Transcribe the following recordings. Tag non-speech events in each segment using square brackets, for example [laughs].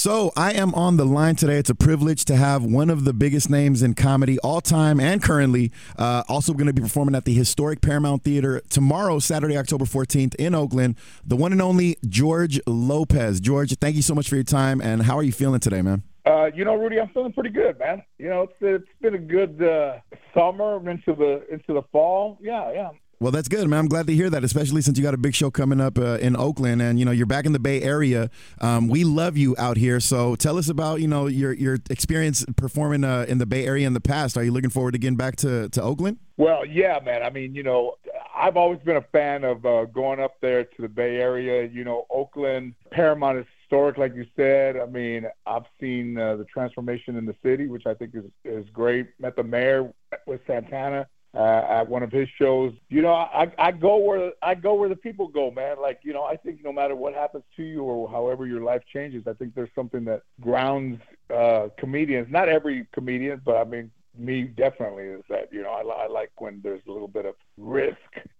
So I am on the line today. It's a privilege to have one of the biggest names in comedy all time and currently. Uh, also going to be performing at the historic Paramount Theater tomorrow, Saturday, October 14th in Oakland. The one and only George Lopez. George, thank you so much for your time. And how are you feeling today, man? Uh, you know, Rudy, I'm feeling pretty good, man. You know, it's it's been a good uh, summer into the into the fall. Yeah, yeah. Well, that's good, man. I'm glad to hear that, especially since you got a big show coming up uh, in Oakland, and you know you're back in the Bay Area. Um, we love you out here. So tell us about you know your your experience performing uh, in the Bay Area in the past. Are you looking forward to getting back to to Oakland? Well, yeah, man. I mean, you know, I've always been a fan of uh, going up there to the Bay Area. You know, Oakland, Paramount is historic, like you said. I mean, I've seen uh, the transformation in the city, which I think is is great. Met the mayor with Santana uh, at one of his shows. You know, I, I go where I go where the people go, man. Like you know, I think no matter what happens to you or however your life changes, I think there's something that grounds uh, comedians. Not every comedian, but I mean, me definitely is that you know I, I like when there's a little bit of risk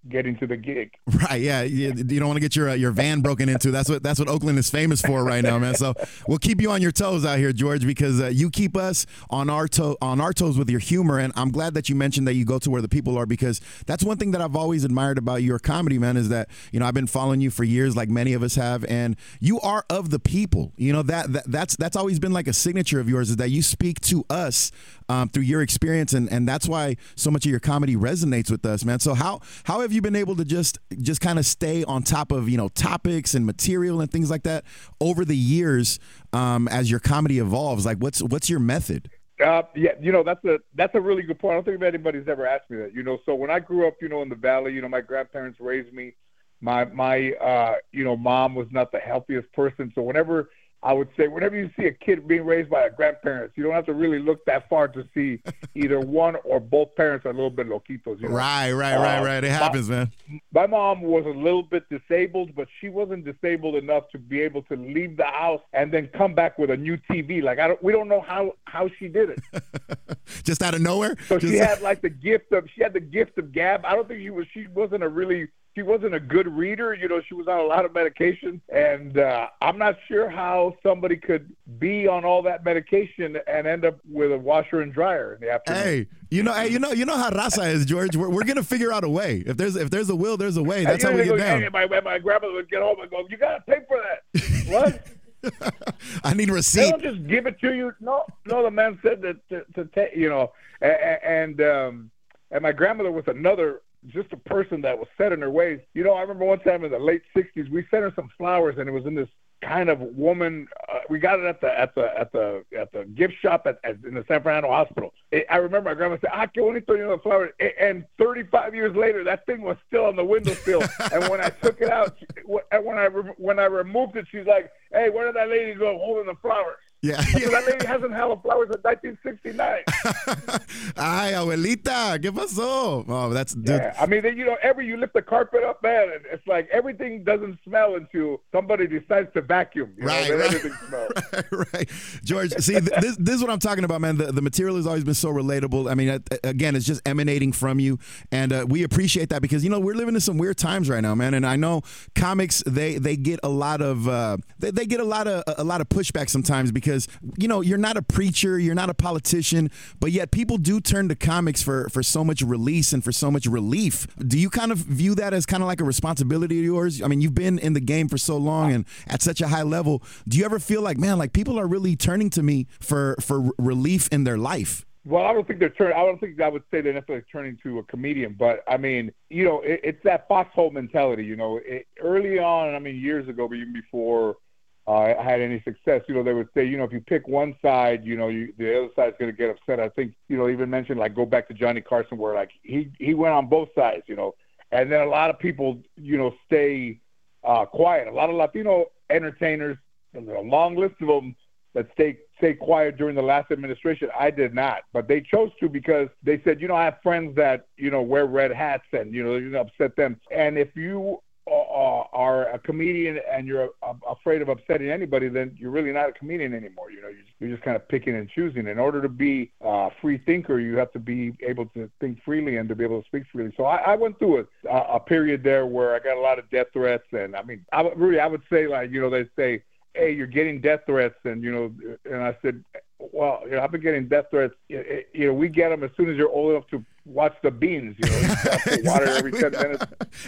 getting to the gig. [laughs] Right. Yeah. You, you don't want to get your uh, your van broken into. That's what that's what Oakland is famous for right now, man. So we'll keep you on your toes out here, George, because uh, you keep us on our toe on our toes with your humor. And I'm glad that you mentioned that you go to where the people are because that's one thing that I've always admired about your comedy, man. Is that you know I've been following you for years, like many of us have, and you are of the people. You know that, that that's that's always been like a signature of yours is that you speak to us um, through your experience, and and that's why so much of your comedy resonates with us, man. So how how have you been able to just just kind of stay on top of you know topics and material and things like that over the years um, as your comedy evolves? Like, what's what's your method? Uh, yeah, you know that's a that's a really good point. I don't think anybody's ever asked me that. You know, so when I grew up, you know, in the valley, you know, my grandparents raised me. My my uh, you know mom was not the healthiest person, so whenever I would say whenever you see a kid being raised by a grandparents, you don't have to really look that far to see [laughs] either one or both parents are a little bit loquitos. You know? Right, right, right, uh, right. It happens, my, man. My mom was a little bit disabled, but she wasn't disabled enough to be able to leave the house and then come back with a new TV. Like I don't, we don't know how how she did it. [laughs] Just out of nowhere. So Just... she had like the gift of she had the gift of gab. I don't think she was she wasn't a really she wasn't a good reader. You know, she was on a lot of medication, and uh, I'm not sure how somebody could be on all that medication and end up with a washer and dryer in the afternoon. Hey, you know, hey, you know, you know how Raza is, George. We're, we're gonna figure out a way. If there's if there's a will, there's a way. That's how we get down. Hey, my, my grandmother would get home and go, "You gotta pay for that." what? [laughs] I need receipt. They don't just give it to you. No, no. The man said that to, to take, you know, and and, um, and my grandmother was another just a person that was set in her ways. You know, I remember one time in the late '60s, we sent her some flowers, and it was in this kind of woman. Uh, we got it at the at the at the at the gift shop at, at in the San Fernando Hospital. It, I remember my grandma said, "Ah, qué bonito, you know, the flower." And 35 years later, that thing was still on the windowsill. [laughs] and when I took it out, when I when I removed it, she's like, "Hey, where did that lady go holding the flowers?" Yeah. [laughs] that lady [laughs] hasn't held flowers since 1969. [laughs] Ay, abuelita, ¿qué pasó? Oh, that's dude. Yeah, I mean, you know, every you lift the carpet up, man, and it's like everything doesn't smell until somebody decides to vacuum. You right, know, right, everything smells. Right, right. George, see, this, this is what I'm talking about, man. The, the material has always been so relatable. I mean, again, it's just emanating from you, and uh, we appreciate that because you know we're living in some weird times right now, man. And I know comics they they get a lot of uh, they, they get a lot of a lot of pushback sometimes because because you know you're not a preacher, you're not a politician, but yet people do turn to comics for for so much release and for so much relief. Do you kind of view that as kind of like a responsibility of yours? I mean, you've been in the game for so long and at such a high level. Do you ever feel like, man, like people are really turning to me for for relief in their life? Well, I don't think they're turning. I don't think I would say they're necessarily turning to a comedian, but I mean, you know, it, it's that foxhole mentality. You know, it, early on, I mean, years ago, but even before uh, had any success, you know, they would say, you know, if you pick one side, you know, you, the other side's going to get upset. I think, you know, even mentioned like go back to Johnny Carson, where like he he went on both sides, you know, and then a lot of people, you know, stay uh, quiet. A lot of Latino entertainers, a long list of them that stay stay quiet during the last administration. I did not, but they chose to because they said, you know, I have friends that you know wear red hats and you know you upset them. And if you uh, are a comedian and you're afraid of upsetting anybody, then you're really not a comedian anymore. You know, you're just kind of picking and choosing. In order to be a free thinker, you have to be able to think freely and to be able to speak freely. So I, I went through a, a period there where I got a lot of death threats, and I mean, I, really, I would say like you know they say hey, you're getting death threats, and you know, and I said, well, you know, I've been getting death threats. You know, we get them as soon as you're old enough to watch the beans. You know, you [laughs] water every ten minutes.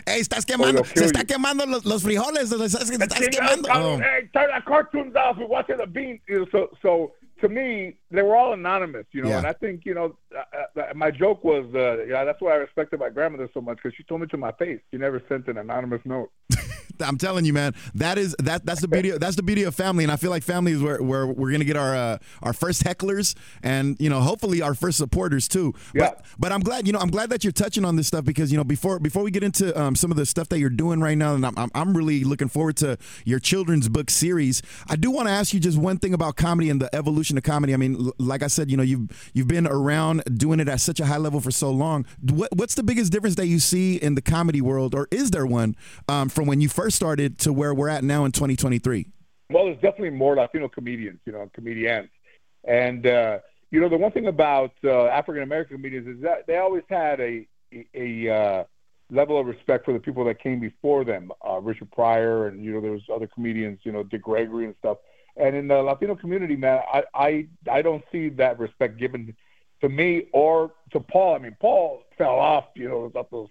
hey, estás quemando, se está quemando los, los frijoles. Estás, estás quemando. Oh. Hey, turn that cartoons off. We're watching the beans. You know, so, so to me, they were all anonymous, you know. Yeah. And I think, you know, uh, uh, my joke was, uh, yeah, that's why I respected my grandmother so much because she told me to my face. She never sent an anonymous note. [laughs] I'm telling you, man, that is that that's the beauty of, that's the beauty of family, and I feel like family is where, where we're gonna get our uh, our first hecklers, and you know, hopefully our first supporters too. Yeah. But but I'm glad you know I'm glad that you're touching on this stuff because you know before before we get into um, some of the stuff that you're doing right now, and I'm I'm really looking forward to your children's book series. I do want to ask you just one thing about comedy and the evolution of comedy. I mean, like I said, you know, you've you've been around doing it at such a high level for so long. What what's the biggest difference that you see in the comedy world, or is there one um, from when you first started to where we're at now in 2023? Well, there's definitely more Latino comedians, you know, comedians. And, uh, you know, the one thing about uh, African American comedians is that they always had a, a, a uh, level of respect for the people that came before them, uh, Richard Pryor, and, you know, there was other comedians, you know, Dick Gregory and stuff. And in the Latino community, man, I, I, I don't see that respect given to me or to Paul. I mean, Paul fell off, you know, about those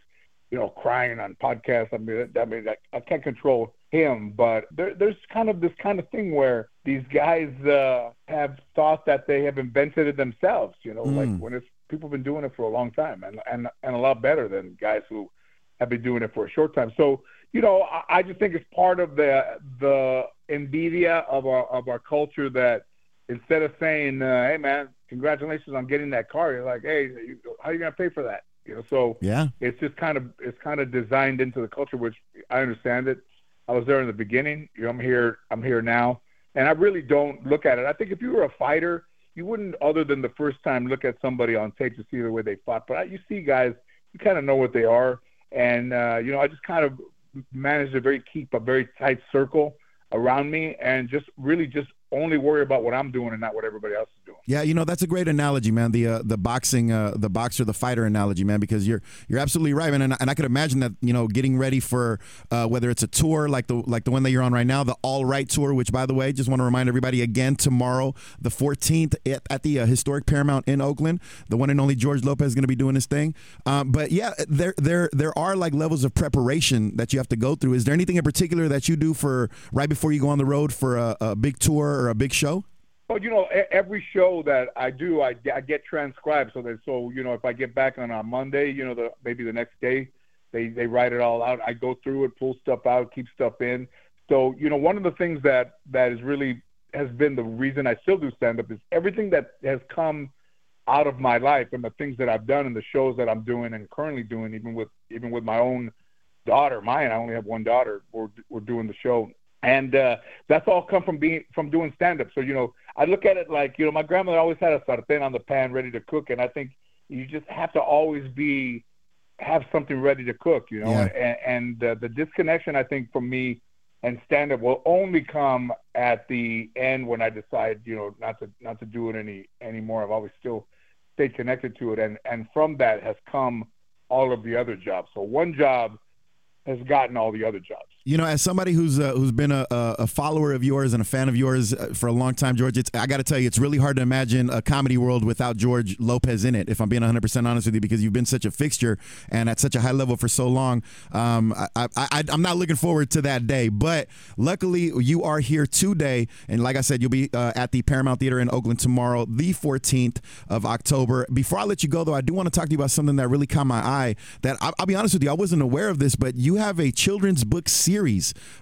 you know, crying on podcasts. I mean, I mean, I, I can't control him, but there, there's kind of this kind of thing where these guys uh, have thought that they have invented it themselves. You know, mm. like when it's people have been doing it for a long time, and and and a lot better than guys who have been doing it for a short time. So, you know, I, I just think it's part of the the envidia of our of our culture that instead of saying, uh, "Hey, man, congratulations on getting that car," you're like, "Hey, how are you gonna pay for that?" You know, so yeah, it's just kind of it's kind of designed into the culture, which I understand it. I was there in the beginning. You know, I'm here. I'm here now, and I really don't look at it. I think if you were a fighter, you wouldn't, other than the first time, look at somebody on tape to see the way they fought. But you see guys, you kind of know what they are, and uh, you know, I just kind of managed to very keep a very tight circle around me, and just really just only worry about what I'm doing and not what everybody else is. Yeah, you know that's a great analogy, man. The uh, the boxing, uh, the boxer, the fighter analogy, man. Because you're you're absolutely right, man. And, and I could imagine that you know getting ready for uh, whether it's a tour like the like the one that you're on right now, the All Right tour. Which, by the way, just want to remind everybody again tomorrow, the 14th at, at the uh, historic Paramount in Oakland, the one and only George Lopez is going to be doing his thing. Um, but yeah, there there there are like levels of preparation that you have to go through. Is there anything in particular that you do for right before you go on the road for a, a big tour or a big show? Well, you know, every show that I do, I, I get transcribed so that so you know if I get back on a Monday, you know, the maybe the next day, they they write it all out. I go through it, pull stuff out, keep stuff in. So you know, one of the things that that is really has been the reason I still do stand up is everything that has come out of my life and the things that I've done and the shows that I'm doing and currently doing, even with even with my own daughter, mine. I only have one daughter. We're we're doing the show and uh, that's all come from being from doing stand up. So you know, I look at it like you know, my grandmother always had a sartén on the pan ready to cook, and I think you just have to always be have something ready to cook, you know. Yeah. And, and uh, the disconnection, I think, for me and stand up will only come at the end when I decide, you know, not to not to do it any anymore. I've always still stayed connected to it, and and from that has come all of the other jobs. So one job has gotten all the other jobs. You know, as somebody who's uh, who's been a, a follower of yours and a fan of yours uh, for a long time, George, it's, I got to tell you, it's really hard to imagine a comedy world without George Lopez in it. If I'm being 100 percent honest with you, because you've been such a fixture and at such a high level for so long, um, I, I, am not looking forward to that day. But luckily, you are here today, and like I said, you'll be uh, at the Paramount Theater in Oakland tomorrow, the 14th of October. Before I let you go, though, I do want to talk to you about something that really caught my eye. That I, I'll be honest with you, I wasn't aware of this, but you have a children's book series.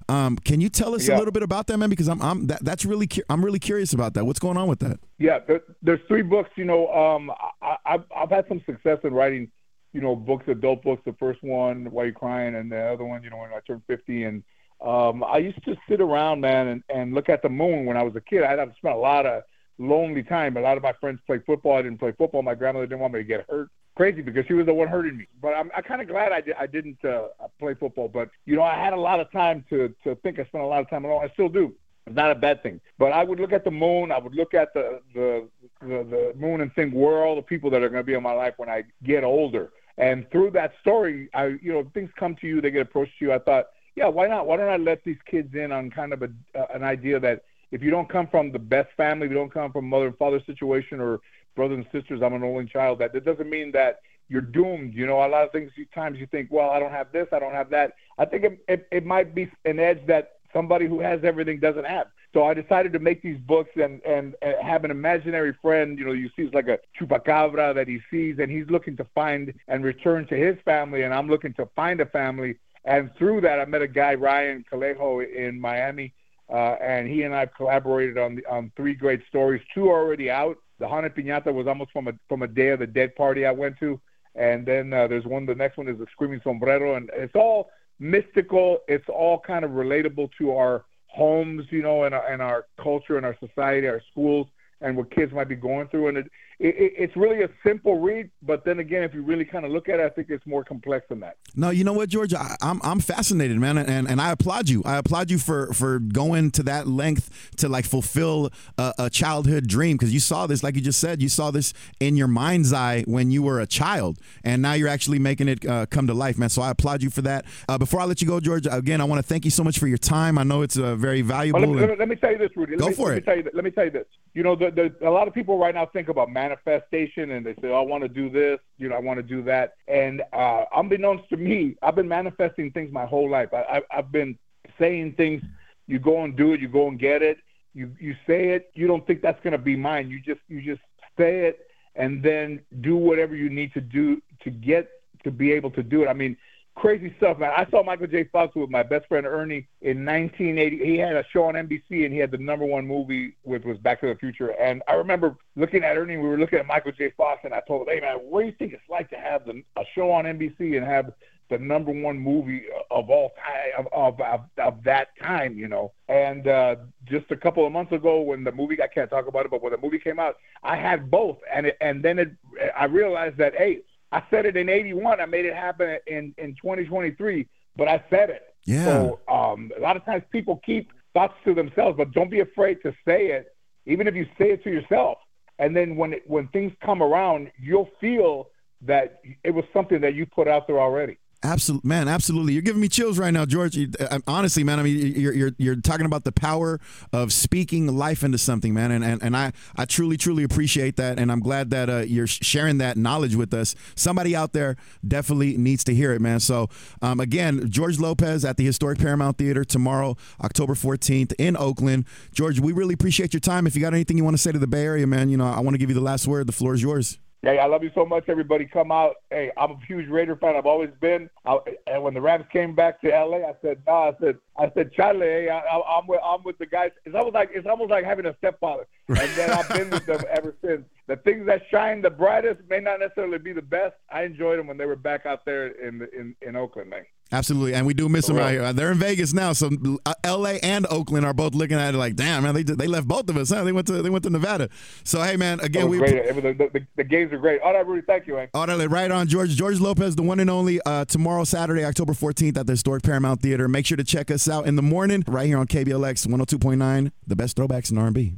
Um, can you tell us yeah. a little bit about that, man? Because I'm, I'm that, that's really cu- I'm really curious about that. What's going on with that? Yeah, there, there's three books. You know, um, I, I've, I've had some success in writing, you know, books, adult books. The first one, Why You Crying, and the other one, you know, when I turned 50. And um, I used to sit around, man, and, and look at the moon when I was a kid. I had to spend a lot of lonely time. A lot of my friends played football. I didn't play football. My grandmother didn't want me to get hurt crazy because she was the one hurting me. But I'm, I'm kind of glad I, di- I didn't uh, play football. But you know, I had a lot of time to to think. I spent a lot of time alone. I still do. It's not a bad thing. But I would look at the moon. I would look at the the the, the moon and think, where are all the people that are going to be in my life when I get older? And through that story, I you know things come to you. They get approached to you. I thought yeah, why not? Why don't I let these kids in on kind of a, uh, an idea that if you don't come from the best family, if you don't come from mother and father situation or brothers and sisters, I'm an only child, that, that doesn't mean that you're doomed. You know, a lot of things, times you think, well, I don't have this, I don't have that. I think it, it, it might be an edge that somebody who has everything doesn't have. So I decided to make these books and, and, and have an imaginary friend. You know, you see it's like a chupacabra that he sees, and he's looking to find and return to his family, and I'm looking to find a family. And through that, I met a guy, Ryan Calejo, in Miami, uh, and he and I have collaborated on the, on three great stories. Two are already out. The Haunted Piñata was almost from a from a Day of the Dead party I went to, and then uh, there's one. The next one is the Screaming Sombrero, and it's all mystical. It's all kind of relatable to our homes, you know, and our, and our culture and our society, our schools, and what kids might be going through. And it, it, it's really a simple read, but then again, if you really kind of look at it, I think it's more complex than that. No, you know what, George, I, am I'm, I'm fascinated, man, and and I applaud you. I applaud you for for going to that length to like fulfill a, a childhood dream because you saw this, like you just said, you saw this in your mind's eye when you were a child, and now you're actually making it uh, come to life, man. So I applaud you for that. Uh, before I let you go, George, again, I want to thank you so much for your time. I know it's uh, very valuable. Well, let, me, let, me, let, me, tell you this, Rudy. Let go me, for let it. Me tell you, let me tell you this. You know, the, the, a lot of people right now think about manifestation and they say, oh, I want to do this, you know, I want to do that. And uh, unbeknownst to me, I've been manifesting things my whole life. I, I, I've been saying things. You go and do it. You go and get it. You you say it. You don't think that's going to be mine. You just you just say it and then do whatever you need to do to get to be able to do it. I mean, crazy stuff, man. I saw Michael J. Fox with my best friend Ernie in 1980. He had a show on NBC, and he had the number one movie, which was Back to the Future. And I remember looking at Ernie. We were looking at Michael J. Fox, and I told him, "Hey, man, what do you think it's like to have the, a show on NBC and have the number one movie of all time of, of, of that time, you know. And uh, just a couple of months ago, when the movie I can't talk about it, but when the movie came out, I had both, and it, and then it, I realized that hey, I said it in '81. I made it happen in in 2023, but I said it. Yeah. So um, a lot of times people keep thoughts to themselves, but don't be afraid to say it, even if you say it to yourself. And then when it, when things come around, you'll feel that it was something that you put out there already. Absolutely, man. Absolutely, you're giving me chills right now, George. Uh, honestly, man. I mean, you're you're you're talking about the power of speaking life into something, man. And and, and I I truly truly appreciate that, and I'm glad that uh, you're sharing that knowledge with us. Somebody out there definitely needs to hear it, man. So um, again, George Lopez at the historic Paramount Theater tomorrow, October 14th in Oakland. George, we really appreciate your time. If you got anything you want to say to the Bay Area, man, you know, I want to give you the last word. The floor is yours. Hey, I love you so much. Everybody, come out. Hey, I'm a huge Raider fan. I've always been. I, and when the Rams came back to LA, I said, "No," I said, "I said, Charlie, hey, I, am with I'm with the guys." It's almost like it's almost like having a stepfather. And then I've been with them ever since. The things that shine the brightest may not necessarily be the best. I enjoyed them when they were back out there in in in Oakland, man. Absolutely, and we do miss them out here. They're in Vegas now, so uh, L.A. and Oakland are both looking at it like, damn, man, they they left both of us. Huh? They went to they went to Nevada. So hey, man, again, we great. The, the, the, games are great. All right, Rudy, thank you, man. All right, right on, George. George Lopez, the one and only. Uh, tomorrow, Saturday, October fourteenth, at the historic Paramount Theater. Make sure to check us out in the morning right here on KBLX one hundred oh two point nine, the best throwbacks in R and B.